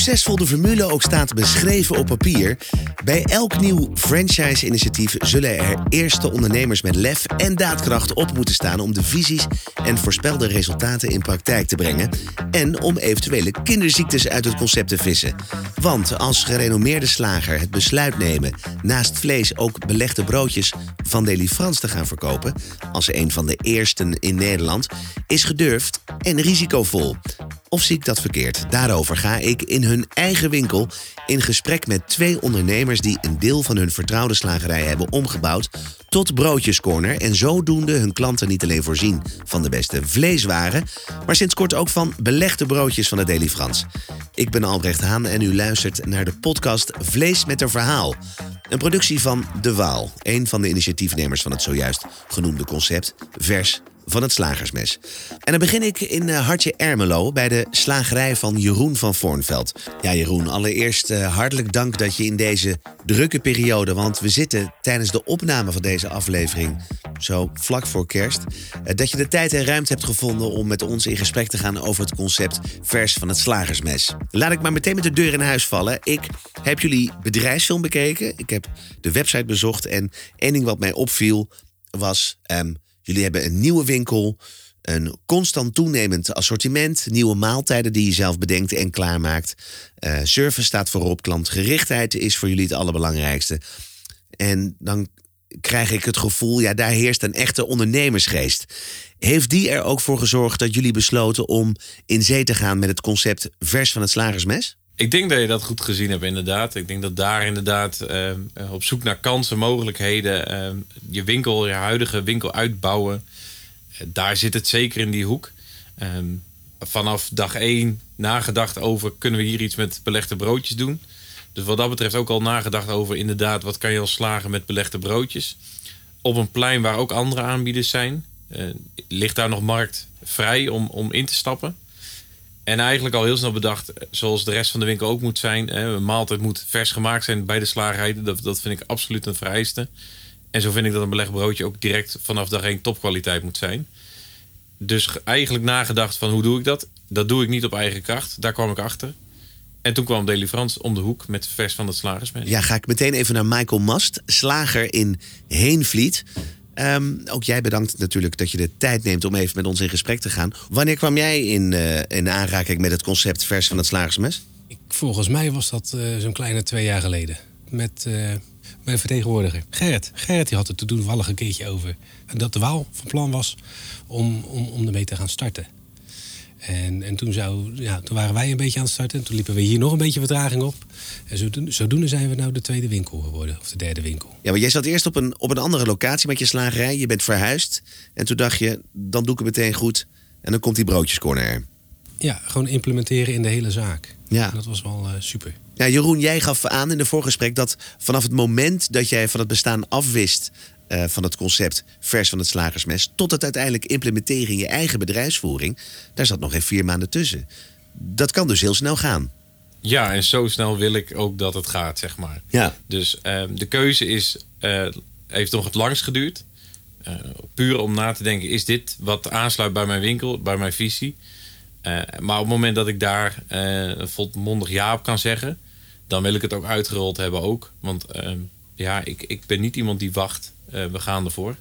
succesvol de formule ook staat beschreven op papier, bij elk nieuw franchise-initiatief zullen er eerste ondernemers met lef en daadkracht op moeten staan om de visies en voorspelde resultaten in praktijk te brengen en om eventuele kinderziektes uit het concept te vissen. Want als gerenommeerde slager het besluit nemen naast vlees ook belegde broodjes van Deli Frans te gaan verkopen, als een van de eersten in Nederland, is gedurfd en risicovol. Of zie ik dat verkeerd? Daarover ga ik in hun eigen winkel in gesprek met twee ondernemers die een deel van hun vertrouwde slagerij hebben omgebouwd tot broodjescorner en zodoende hun klanten niet alleen voorzien van de beste vleeswaren, maar sinds kort ook van belegde broodjes van de Daily Frans. Ik ben Albrecht Haan en u luistert naar de podcast Vlees met een verhaal. Een productie van De Waal, een van de initiatiefnemers van het zojuist genoemde concept Vers van het slagersmes. En dan begin ik in uh, Hartje Ermelo bij de slagerij van Jeroen van Voornveld. Ja, Jeroen, allereerst uh, hartelijk dank dat je in deze drukke periode, want we zitten tijdens de opname van deze aflevering zo vlak voor kerst, uh, dat je de tijd en ruimte hebt gevonden om met ons in gesprek te gaan over het concept vers van het slagersmes. Laat ik maar meteen met de deur in huis vallen. Ik heb jullie bedrijfsfilm bekeken, ik heb de website bezocht en één ding wat mij opviel was. Um, Jullie hebben een nieuwe winkel, een constant toenemend assortiment, nieuwe maaltijden die je zelf bedenkt en klaarmaakt. Uh, service staat voorop, klantgerichtheid is voor jullie het allerbelangrijkste. En dan krijg ik het gevoel, ja, daar heerst een echte ondernemersgeest. Heeft die er ook voor gezorgd dat jullie besloten om in zee te gaan met het concept vers van het slagersmes? Ik denk dat je dat goed gezien hebt, inderdaad. Ik denk dat daar inderdaad uh, op zoek naar kansen, mogelijkheden, uh, je winkel, je huidige winkel uitbouwen. Daar zit het zeker in die hoek. Ehm, vanaf dag één nagedacht over, kunnen we hier iets met belegde broodjes doen? Dus wat dat betreft ook al nagedacht over, inderdaad, wat kan je al slagen met belegde broodjes? Op een plein waar ook andere aanbieders zijn, ligt daar nog markt vrij om, om in te stappen? En eigenlijk al heel snel bedacht, zoals de rest van de winkel ook moet zijn. Een maaltijd moet vers gemaakt zijn bij de slagerij. Dat, dat vind ik absoluut een vereiste. En zo vind ik dat een belegd broodje ook direct vanaf dag één topkwaliteit moet zijn. Dus eigenlijk nagedacht van hoe doe ik dat? Dat doe ik niet op eigen kracht. Daar kwam ik achter. En toen kwam Deli Frans om de hoek met vers van het slagersmes. Ja, ga ik meteen even naar Michael Mast, slager in Heenvliet. Um, ook jij bedankt natuurlijk dat je de tijd neemt om even met ons in gesprek te gaan. Wanneer kwam jij in, uh, in aanraking met het concept vers van het slagersmes? Ik, volgens mij was dat uh, zo'n kleine twee jaar geleden. Met, uh, een vertegenwoordiger. Gerrit. Gerrit die had het toen toevallig een keertje over. Dat de Waal van plan was om, om, om ermee te gaan starten. En, en toen, zou, ja, toen waren wij een beetje aan het starten. Toen liepen we hier nog een beetje vertraging op. En zodoende zijn we nou de tweede winkel geworden. Of de derde winkel. Ja, maar jij zat eerst op een, op een andere locatie met je slagerij. Je bent verhuisd. En toen dacht je, dan doe ik het meteen goed. En dan komt die broodjescorner er. Ja, gewoon implementeren in de hele zaak. Ja. dat was wel uh, super. Ja, Jeroen, jij gaf aan in de voorgesprek dat vanaf het moment dat jij van het bestaan afwist uh, van het concept vers van het slagersmes, tot het uiteindelijk implementeren in je eigen bedrijfsvoering, daar zat nog geen vier maanden tussen. Dat kan dus heel snel gaan. Ja, en zo snel wil ik ook dat het gaat, zeg maar. Ja. Dus uh, de keuze is, uh, heeft nog het langst geduurd. Uh, puur om na te denken, is dit wat aansluit bij mijn winkel, bij mijn visie? maar op het moment dat ik daar een volmondig ja op kan zeggen, dan wil ik het ook uitgerold hebben ook. Want ja, ik, ik ben niet iemand die wacht. We gaan ervoor.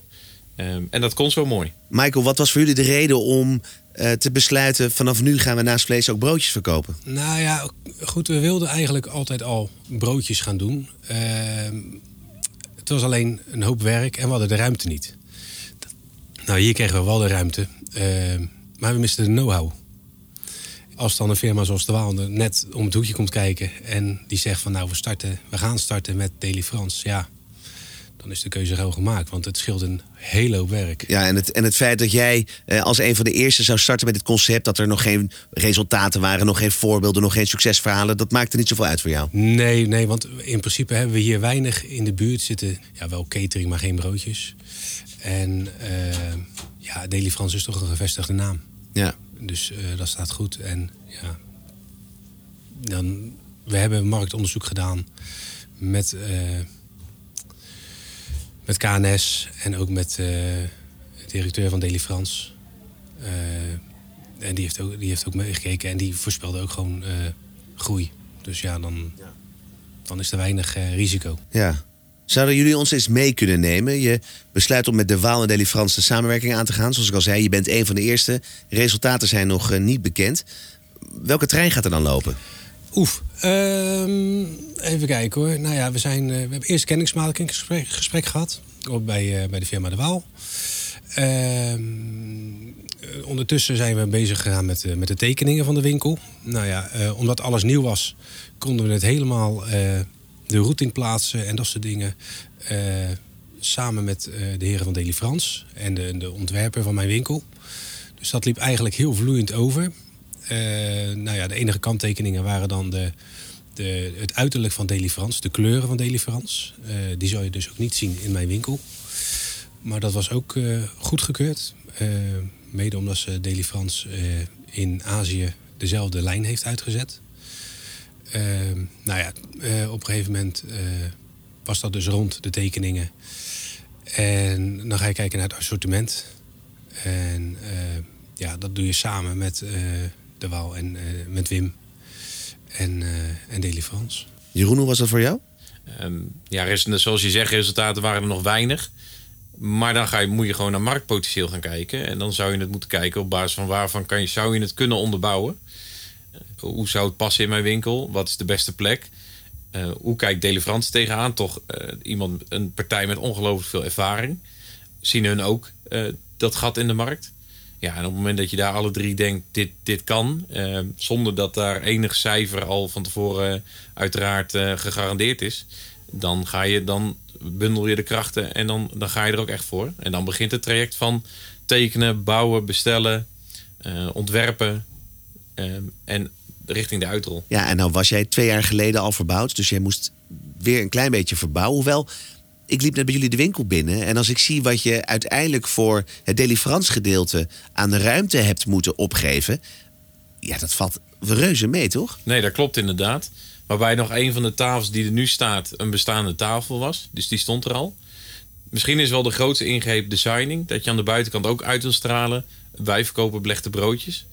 en dat kon zo mooi. Michael, wat was voor jullie de reden om uh, te besluiten... vanaf nu gaan we naast vlees ook broodjes verkopen? Nou ja, goed, we wilden eigenlijk altijd al broodjes gaan doen. Uh, het was alleen een hoop werk en we hadden de ruimte niet. Nou, hier kregen we wel de ruimte, uh, maar we misten de know-how. Als dan een firma zoals De Waal net om het hoekje komt kijken... en die zegt van nou, we, starten, we gaan starten met Deli Frans... ja, dan is de keuze gewoon gemaakt. Want het scheelt een hele hoop werk. Ja, en het, en het feit dat jij eh, als een van de eerste zou starten met het concept... dat er nog geen resultaten waren, nog geen voorbeelden, nog geen succesverhalen... dat maakte niet zoveel uit voor jou? Nee, nee, want in principe hebben we hier weinig in de buurt zitten. Ja, wel catering, maar geen broodjes. En uh, ja, Deli Frans is toch een gevestigde naam. Ja. Dus uh, dat staat goed. En ja, dan, we hebben marktonderzoek gedaan met... Uh, met KNS en ook met uh, de directeur van Deli Frans. Uh, en die heeft, ook, die heeft ook meegekeken en die voorspelde ook gewoon uh, groei. Dus ja, dan, dan is er weinig eh, risico. Ja. Zouden jullie ons eens mee kunnen nemen? Je besluit om met de Waal en Deli Frans de samenwerking aan te gaan. Zoals ik al zei, je bent een van de eerste. Resultaten zijn nog eh, niet bekend. Welke trein gaat er dan lopen? Oef. Ehm, even kijken hoor. Nou ja, we, zijn, eh, we hebben eerst kennismaking gesprek, gehad. Op bij, eh, bij de firma De Waal. Ehm, eh, ondertussen zijn we bezig gegaan met, met de tekeningen van de winkel. Nou ja, omdat alles nieuw was, konden we het helemaal de routing plaatsen en dat soort dingen. samen met de heren van Deli Frans en de, de ontwerper van mijn winkel. Dus dat liep eigenlijk heel vloeiend over. Eh, nou ja, de enige kanttekeningen waren dan de, de, het uiterlijk van Deli Frans, de kleuren van Deli Frans. Eh, die zou je dus ook niet zien in mijn winkel. Maar dat was ook eh goedgekeurd. Mede omdat ze Deli Frans eh, in Azië dezelfde lijn heeft uitgezet. Nou ja, op een gegeven moment was dat dus rond de tekeningen. En dan ga je kijken naar het assortiment. En ja, dat doe je samen met De Waal en eh, met Wim en, eh en Deli Frans. Jeroen, hoe was dat voor jou? Ehm, ja, zoals je zegt, resultaten waren er nog weinig. Maar dan ga je, moet je gewoon naar marktpotentieel gaan kijken. En dan zou je het moeten kijken op basis van waarvan kan je, zou je het kunnen onderbouwen. Eh, hoe zou het passen in mijn winkel? Wat is de beste plek? Eh, hoe kijkt Dele Frans tegenaan? Toch eh, iemand, een partij met ongelooflijk veel ervaring. Zien hun ook eh, dat gat in de markt? Ja, en op het moment dat je daar alle drie denkt, dit, dit kan, eh, zonder dat daar enig cijfer al van tevoren uiteraard eh, gegarandeerd is, dan ga je, dan bundel je de krachten en dan, dan ga je er ook echt voor. En dan begint het traject van tekenen, bouwen, bestellen, eh, ontwerpen en richting de uitrol. Ja, en nou was jij twee jaar geleden al verbouwd. Dus jij moest weer een klein beetje verbouwen. Hoewel, ik liep net bij jullie de winkel binnen. En als ik zie wat je uiteindelijk voor het Deli Frans gedeelte aan de ruimte hebt moeten opgeven. Ja, dat valt reuze mee, toch? Nee, dat klopt inderdaad. Waarbij nog een van de tafels die er nu staat een bestaande tafel was. Dus die stond er al. Misschien is wel de grootste ingreep designing. Dat je aan de buitenkant ook uit wil stralen. Wij verkopen belegde broodjes.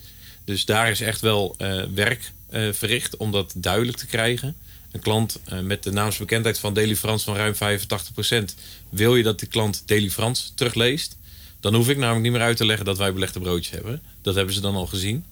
Dus daar is echt wel eh, werk eh, verricht om dat duidelijk te krijgen. Een klant eh, met de naamsbekendheid van Deli Frans van ruim 85%. Wil je dat de klant Deli Frans terugleest? Dan hoef ik namelijk niet meer uit te leggen dat wij belegde broodjes hebben. Dat hebben ze dan al gezien.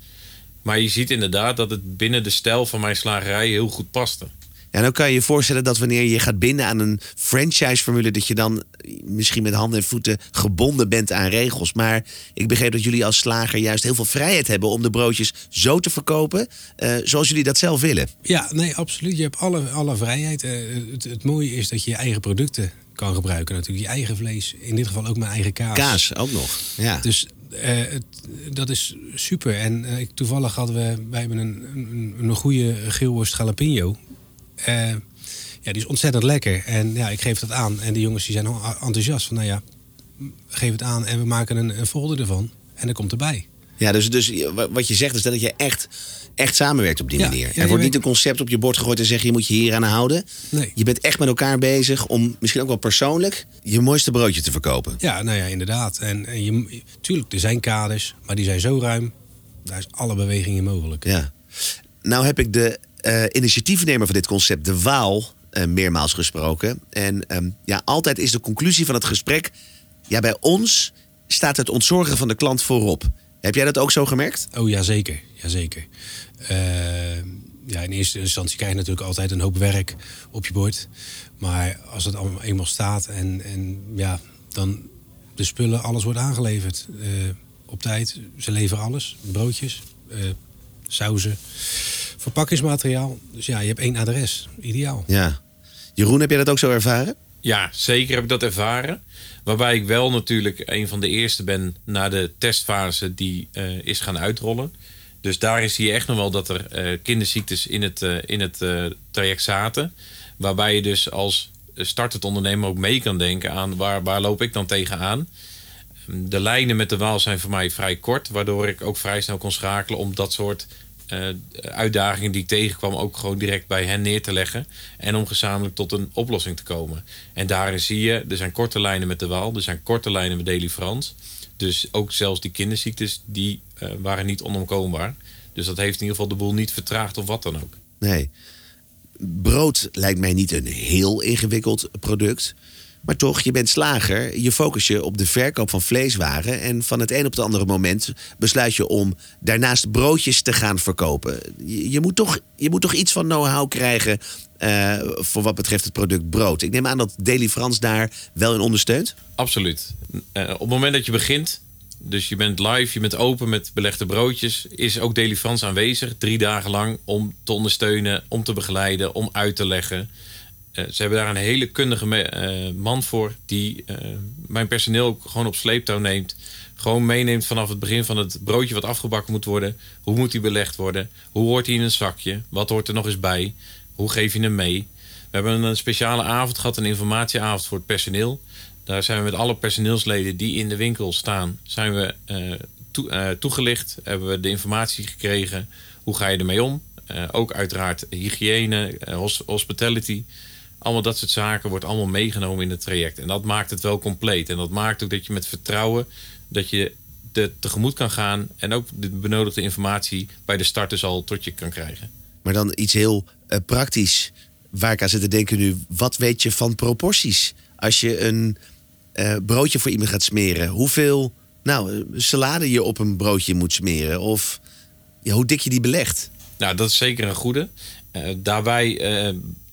Maar je ziet inderdaad dat het binnen de stijl van mijn slagerij heel goed paste. Ja, nou kan je je voorstellen dat wanneer je gaat binden aan een franchise-formule, dat je dan misschien met handen en voeten gebonden bent aan regels. Maar ik begreep dat jullie als slager juist heel veel vrijheid hebben om de broodjes zo te verkopen eh, zoals jullie dat zelf willen. Ja, nee, absoluut. Je hebt alle, alle vrijheid. Eh, het, het mooie is dat je je eigen producten kan gebruiken. Natuurlijk je eigen vlees. In dit geval ook mijn eigen kaas. Kaas ook nog. Ja. Dus eh, het, dat is super. En eh, toevallig hadden we... Wij hebben een, een, een goede geelworst jalapeno. Eh, ja, die is ontzettend lekker. En ja, ik geef dat aan. En die jongens die zijn al enthousiast. Van nou ja, geef het aan en we maken een, een folder ervan. En dat komt erbij. Ja, dus, dus wat je zegt is dat je echt, echt samenwerkt op die Ja, manier. ja, er wordt niet een concept op je bord gegooid en zeg je, je moet je hier aan houden. Nee. Je bent echt met elkaar bezig om misschien ook wel persoonlijk je mooiste broodje te verkopen. Ja, nou ja, inderdaad. En, en je, tuurlijk, er zijn kaders, maar die zijn zo ruim. Daar is alle beweging in mogelijk. Ja. Nou heb ik de eh, initiatiefnemer van dit concept, de Waal, eh, meermaals gesproken. En ehm, ja, altijd is de conclusie van het gesprek... ja, bij ons staat het ontzorgen van de klant voorop. Heb jij dat ook zo gemerkt? Oh ja, zeker. Ja, zeker. Eh, ja, in eerste instantie krijg je natuurlijk altijd een hoop werk op je bord. Maar als het allemaal eenmaal staat en, en ja, dan de spullen, alles wordt aangeleverd. eh, op tijd. Ze leveren alles. Broodjes, sauzen, verpakkingsmateriaal. Dus ja, je hebt één adres. Ideaal. Ja. Jeroen, heb jij dat ook zo ervaren? Ja, zeker heb ik dat ervaren. Waarbij ik wel natuurlijk een van de eerste ben na de testfase die eh, is gaan uitrollen. Dus daarin zie je echt nog wel dat er eh, kinderziektes in het, eh, in het traject zaten. Waarbij je dus als startend ondernemer ook mee kan denken aan waar, waar loop ik dan tegenaan. De lijnen met de waal zijn voor mij vrij kort, waardoor ik ook vrij snel kon schakelen om dat soort uitdagingen die ik tegenkwam ook gewoon direct bij hen neer te leggen. En om gezamenlijk tot een oplossing te komen. En daarin zie je, er zijn korte lijnen met de waal, er zijn korte lijnen met Deli Frans. Dus ook zelfs die kinderziektes, die eh, waren niet onomkoombaar. Dus dat heeft in ieder geval de boel niet vertraagd of wat dan ook. Nee. brood lijkt mij niet een heel ingewikkeld product. Maar toch, je bent slager, je focus je op de verkoop van vleeswaren... en van het een op het andere moment besluit je om daarnaast broodjes te gaan verkopen. Je, moet, toch, je moet toch iets van know-how krijgen uh, voor wat betreft het product brood. Ik neem aan dat Deli Frans daar wel in ondersteunt? Absoluut. Uh, op het moment dat je begint, dus je bent live, je bent open met belegde broodjes, is ook Deli Frans aanwezig, drie dagen lang, om te ondersteunen, om te begeleiden, om uit te leggen... Uh, ze hebben daar een hele kundige uh, man voor die uh, mijn personeel ook gewoon op sleeptouw neemt. Gewoon meeneemt vanaf het begin van het broodje wat afgebakken moet worden. Hoe moet die belegd worden? Hoe hoort hij in een zakje? Wat hoort er nog eens bij? Hoe geef je hem mee? We hebben een speciale avond gehad, een informatieavond voor het personeel. Daar zijn we met alle personeelsleden die in de winkel staan, zijn we toe, toegelicht. Hebben we de informatie gekregen. Hoe ga je ermee om? ook uiteraard hygiëne, hospitality. Allemaal dat soort zaken wordt allemaal meegenomen in het traject. En dat maakt het wel compleet. En dat maakt ook dat je met vertrouwen dat je de tegemoet kan gaan en ook de benodigde informatie bij de starters al tot je kan krijgen. Maar dan iets heel uh, praktisch waar ik aan zit te denken nu. Wat weet je van proporties? Als je een uh, broodje voor iemand gaat smeren, hoeveel nou, salade je op een broodje moet smeren? Of ja, hoe dik je die belegt? Nou, dat is zeker een goede. Uh, daarbij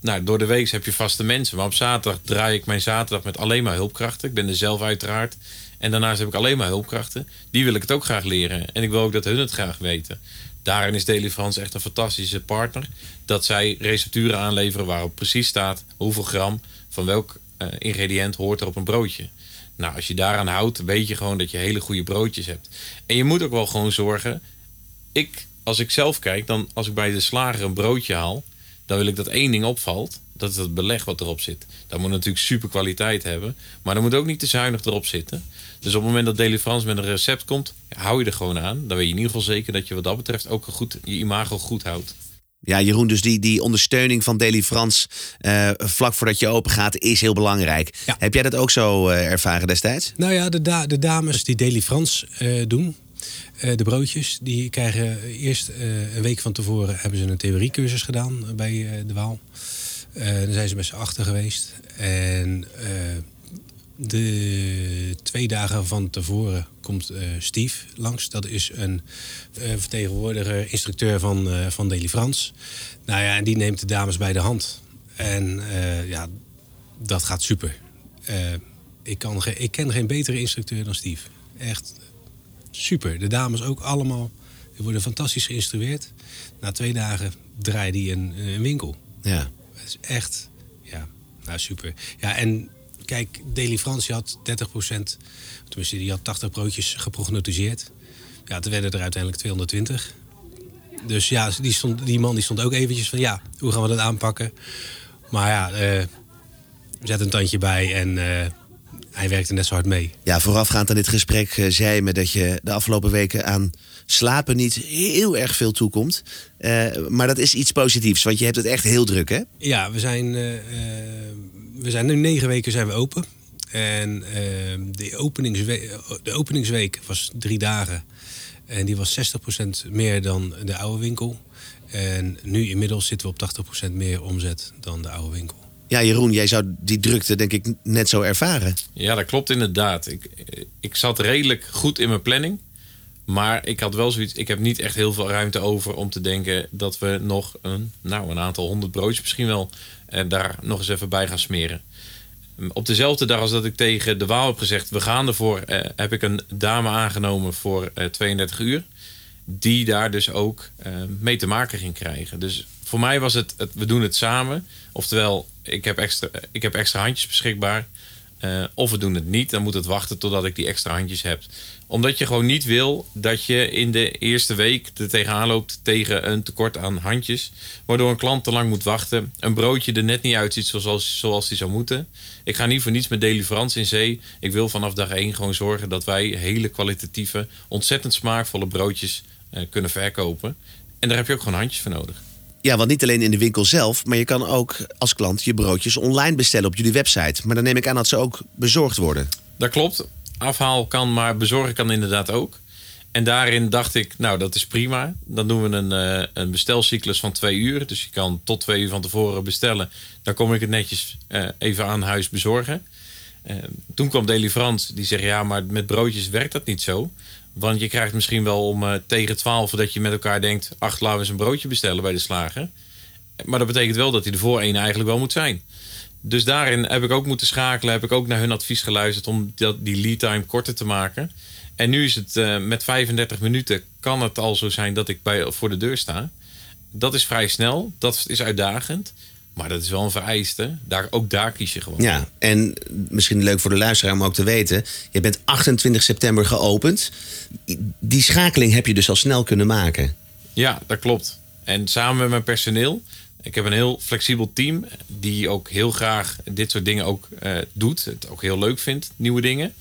nou, door de week heb je vaste mensen. Maar op zaterdag draai ik mijn zaterdag met alleen maar hulpkrachten. Ik ben er zelf uiteraard. En daarnaast heb ik alleen maar hulpkrachten. Die wil ik het ook graag leren. En ik wil ook dat hun het graag weten. Daarin is Delifrance echt een fantastische partner. Dat zij recepturen aanleveren waarop precies staat hoeveel gram van welk uh, ingrediënt hoort er op een broodje. Nou, als je daaraan houdt, weet je gewoon dat je hele goede broodjes hebt. En je moet ook wel gewoon zorgen. Ik, als ik zelf kijk, dan als ik bij de slager een broodje haal, dan wil ik dat één ding opvalt. Dat is het beleg wat erop zit. Dat moet natuurlijk super kwaliteit hebben. Maar dan moet ook niet te zuinig erop zitten. Dus op het moment dat Deli Frans met een recept komt, hou je er gewoon aan. Dan weet je in ieder geval zeker dat je wat dat betreft ook goed, je imago goed houdt. Ja, Jeroen, dus die, die ondersteuning van Deli Frans uh, vlak voordat je open gaat is heel belangrijk. Ja. Heb jij dat ook zo uh, ervaren destijds? Nou ja, de, da de dames die Deli Frans uh, doen, uh, de broodjes, die krijgen eerst uh, een week van tevoren hebben ze een theoriecursus gedaan bij uh, de Waal. dan zijn ze met z'n achter geweest. En de twee dagen van tevoren komt Steve langs. Dat is een vertegenwoordiger, instructeur van, van Deli Frans. Nou ja, en die neemt de dames bij de hand. En ja, dat gaat super. ik, kan ik ken geen betere instructeur dan Steve. Echt super. De dames ook allemaal. Die worden fantastisch geïnstrueerd. Na twee dagen draait die een, een winkel. Ja. Het is echt, ja, nou super. Ja, en kijk, Deli Frans had 30 procent, tenminste die had 80 broodjes geprognotiseerd. Ja, toen werden er uiteindelijk 220. Dus ja, die, stond, die man die stond ook eventjes van ja, hoe gaan we dat aanpakken? Maar ja, uh, zet een tandje bij en uh, hij werkte net zo hard mee. Ja, voorafgaand aan dit gesprek uh, zei me dat je de afgelopen weken aan slapen niet heel erg veel toekomt. Uh, maar dat is iets positiefs, want je hebt het echt heel druk, hè? Ja, we zijn, uh, we zijn nu negen weken zijn we open. En de, openingsweek, de openingsweek was drie dagen. En die was 60% meer dan de oude winkel. En nu inmiddels zitten we op 80% meer omzet dan de oude winkel. Ja, Jeroen, jij zou die drukte denk ik net zo ervaren. Ja, dat klopt inderdaad. Ik, ik zat redelijk goed in mijn planning. Maar ik had wel zoiets. Ik heb niet echt heel veel ruimte over om te denken dat we nog een, nou, een aantal honderd broodjes misschien wel eh, daar nog eens even bij gaan smeren. Op dezelfde dag als dat ik tegen de Waal heb gezegd: we gaan ervoor, eh, heb ik een dame aangenomen voor eh, 32 uur. Die daar dus ook eh, mee te maken ging krijgen. Dus voor mij was het, het, we doen het samen. Oftewel, ik heb extra, ik heb extra handjes beschikbaar. Uh, of we doen het niet, dan moet het wachten totdat ik die extra handjes heb. Omdat je gewoon niet wil dat je in de eerste week er tegenaan loopt tegen een tekort aan handjes. Waardoor een klant te lang moet wachten. Een broodje er net niet uitziet zoals, zoals die zou moeten. Ik ga niet voor niets met Deliverance in zee. Ik wil vanaf dag 1 gewoon zorgen dat wij hele kwalitatieve, ontzettend smaakvolle broodjes uh, kunnen verkopen. En daar heb je ook gewoon handjes voor nodig. Ja, want niet alleen in de winkel zelf, maar je kan ook als klant je broodjes online bestellen op jullie website. Maar dan neem ik aan dat ze ook bezorgd worden. Dat klopt. Afhaal kan, maar bezorgen kan inderdaad ook. En daarin dacht ik, nou dat is prima. Dan doen we een, eh, een bestelcyclus van twee uur. Dus je kan tot twee uur van tevoren bestellen. Dan kom ik het netjes eh, even aan huis bezorgen. Eh, toen kwam Frans, die zegt ja, maar met broodjes werkt dat niet zo. Want je krijgt misschien wel om uh, tegen 12 dat je met elkaar denkt: ach, laten we eens een broodje bestellen bij de slager. Maar dat betekent wel dat hij er voor één eigenlijk wel moet zijn. Dus daarin heb ik ook moeten schakelen, heb ik ook naar hun advies geluisterd om dat, die lead time korter te maken. En nu is het uh, met 35 minuten kan het al zo zijn dat ik bij, voor de deur sta. Dat is vrij snel, dat is uitdagend. Maar dat is wel een vereiste. Daar, ook daar kies je gewoon. Ja, en misschien leuk voor de luisteraar om ook te weten. Je bent 28 september geopend. Die schakeling heb je dus al snel kunnen maken. Ja, dat klopt. En samen met mijn personeel. Ik heb een heel flexibel team. Die ook heel graag dit soort dingen ook uh, doet. Het ook heel leuk vindt, nieuwe dingen.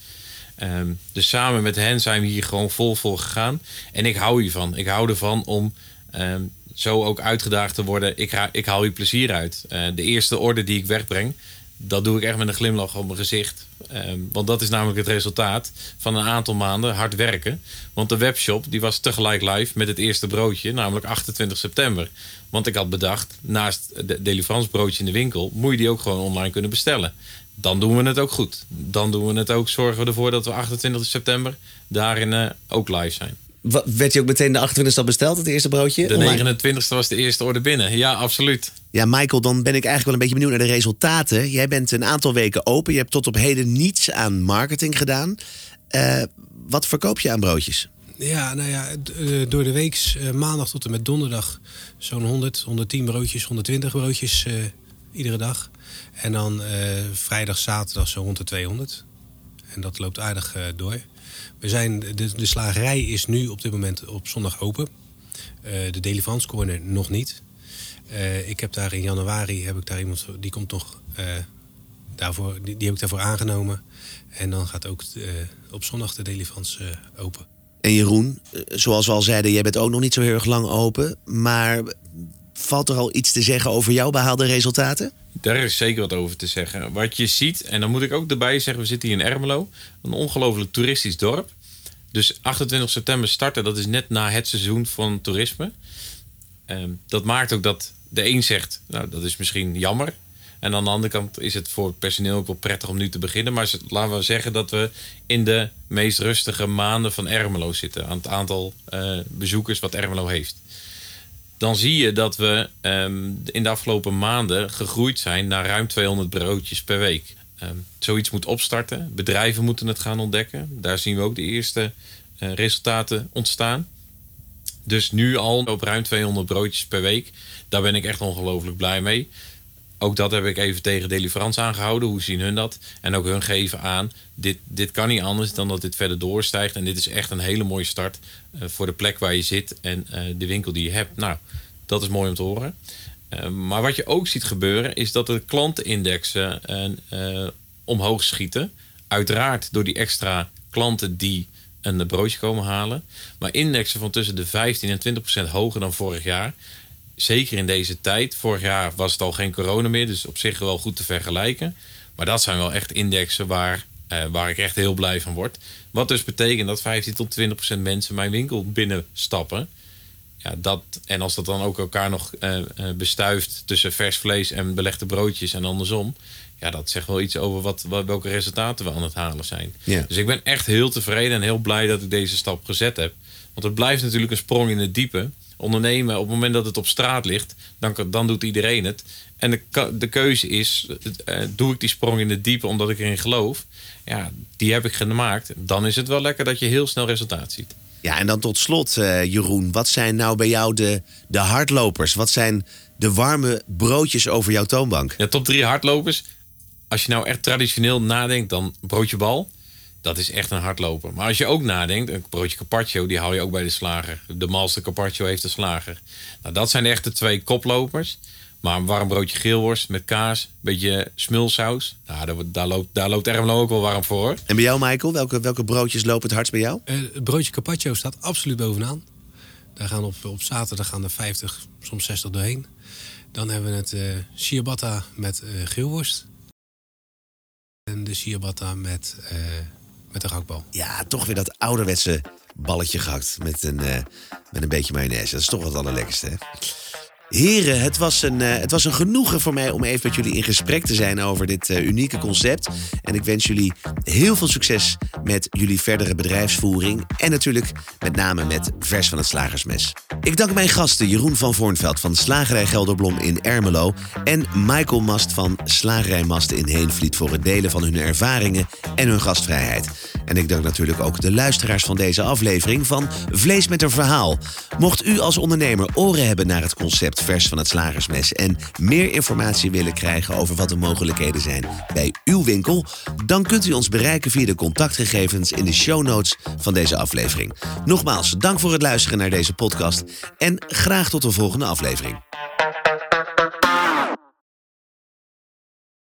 Um, dus samen met hen zijn we hier gewoon vol voor gegaan. En ik hou hiervan. Ik hou ervan om um, zo ook uitgedaagd te worden. Ik, ik haal je plezier uit. Uh, de eerste orde die ik wegbreng, dat doe ik echt met een glimlach op mijn gezicht. Um, want dat is namelijk het resultaat van een aantal maanden hard werken. Want de webshop die was tegelijk live met het eerste broodje, namelijk 28 september. Want ik had bedacht, naast de Delivans broodje in de winkel, moet je die ook gewoon online kunnen bestellen. Dan doen we het ook goed. Dan doen we het ook, zorgen we ervoor dat we 28 september daarin uh, ook live zijn. Werd je ook meteen de 28e al besteld, het eerste broodje? De 29e was de eerste orde binnen. Ja, absoluut. Ja, Michael, dan ben ik eigenlijk wel een beetje benieuwd naar de resultaten. Jij bent een aantal weken open. Je hebt tot op heden niets aan marketing gedaan. Uh, wat verkoop je aan broodjes? Ja, nou ja, door de week, uh, maandag tot en met donderdag, zo'n 100, 110 broodjes, 120 broodjes uh, iedere dag. En dan vrijdag, zaterdag zo rond de 200. En dat loopt aardig door. We zijn, de, de slagerij is nu op dit moment op zondag open. Uh, de Delivans Corner nog niet. Uh, ik heb daar in januari heb ik daar iemand, die komt nog uh, daarvoor, die, die, heb ik daarvoor aangenomen. En dan gaat ook op zondag de Delivans open. En Jeroen, zoals we al zeiden, jij bent ook nog niet zo heel erg lang open. Maar valt er al iets te zeggen over jouw behaalde resultaten? Daar is zeker wat over te zeggen. Wat je ziet, en dan moet ik ook erbij zeggen, we zitten hier in Ermelo. Een ongelooflijk toeristisch dorp. Dus 28 september starten, dat is net na het seizoen van toerisme. Um, dat maakt ook dat de een zegt, nou dat is misschien jammer. En aan de andere kant is het voor het personeel ook wel prettig om nu te beginnen. Maar laten we zeggen dat we in de meest rustige maanden van Ermelo zitten. Aan het aantal uh, bezoekers wat Ermelo heeft dan zie je dat we um, in de afgelopen maanden gegroeid zijn naar ruim 200 broodjes per week. Um, zoiets moet opstarten. Bedrijven moeten het gaan ontdekken. Daar zien we ook de eerste uh, resultaten ontstaan. Dus nu al op ruim 200 broodjes per week. Daar ben ik echt ongelooflijk blij mee. Ook dat heb ik even tegen Deliverance aangehouden. Hoe zien hun dat? En ook hun geven aan, dit, dit kan niet anders dan dat dit verder doorstijgt. En dit is echt een hele mooie start uh, voor de plek waar je zit en uh, de winkel die je hebt. Nou, dat is mooi om te horen. Uh, maar wat je ook ziet gebeuren, is dat de klantenindexen omhoog schieten. Uiteraard door die extra klanten die een broodje komen halen. Maar indexen van tussen de 15 en 20 procent hoger dan vorig jaar zeker in deze tijd. Vorig jaar was het al geen corona meer, dus op zich wel goed te vergelijken. Maar dat zijn wel echt indexen waar, uh, waar ik echt heel blij van word. Wat dus betekent dat 15 tot 20 procent mensen mijn winkel binnenstappen. Ja, dat, en als dat dan ook elkaar nog uh, bestuift tussen vers vlees en belegde broodjes en andersom. Ja, dat zegt wel iets over wat, wat welke resultaten we aan het halen zijn. Ja. Dus ik ben echt heel tevreden en heel blij dat ik deze stap gezet heb. Want het blijft natuurlijk een sprong in het diepe ondernemen, op het moment dat het op straat ligt, dan, dan doet iedereen het. En de, de keuze is, uh, doe ik die sprong in het diepe omdat ik erin geloof? Ja, die heb ik gemaakt. Dan is het wel lekker dat je heel snel resultaat ziet. Ja, en dan tot slot, uh, Jeroen. Wat zijn nou bij jou de, de hardlopers? Wat zijn de warme broodjes over jouw toonbank? Ja, top drie hardlopers. Als je nou echt traditioneel nadenkt, dan broodje bal dat is echt een hardloper. Maar als je ook nadenkt, een broodje carpaccio, die hou je ook bij de slager. De malste carpaccio heeft de slager. Nou, dat zijn echt de twee koplopers. Maar een warm broodje geelworst met kaas, een beetje smulsaus. Nou, daar, daar, loopt, daar loopt Ermelo ook wel warm voor. En bij jou, Michael, welke, welke broodjes lopen het hardst bij jou? Uh, het broodje carpaccio staat absoluut bovenaan. Daar gaan op, op zaterdag gaan er 50, soms 60 doorheen. Dan hebben we het uh, ciabatta met uh, geelworst. En de ciabatta met met de gehaktbal. Ja, toch weer dat ouderwetse balletje gehakt met een, eh, met een beetje mayonaise. Dat is toch wat allerlekkerste, hè? Heren, het was, een, eh, het was een genoegen voor mij om even met jullie in gesprek te zijn over dit eh, unieke concept. En ik wens jullie heel veel succes met jullie verdere bedrijfsvoering. En natuurlijk met name met Vers van het Slagersmes. Ik dank mijn gasten Jeroen van Voornveld van Slagerij Gelderblom in Ermelo. En Michael Mast van Slagerij Mast in Heenvliet voor het delen van hun ervaringen en hun gastvrijheid. En ik dank natuurlijk ook de luisteraars van deze aflevering van Vlees met een Verhaal. Mocht u als ondernemer oren hebben naar het concept vers van het slagersmes en meer informatie willen krijgen over wat de mogelijkheden zijn bij uw winkel, dan kunt u ons bereiken via de contactgegevens in de show notes van deze aflevering. Nogmaals, dank voor het luisteren naar deze podcast en graag tot de volgende aflevering.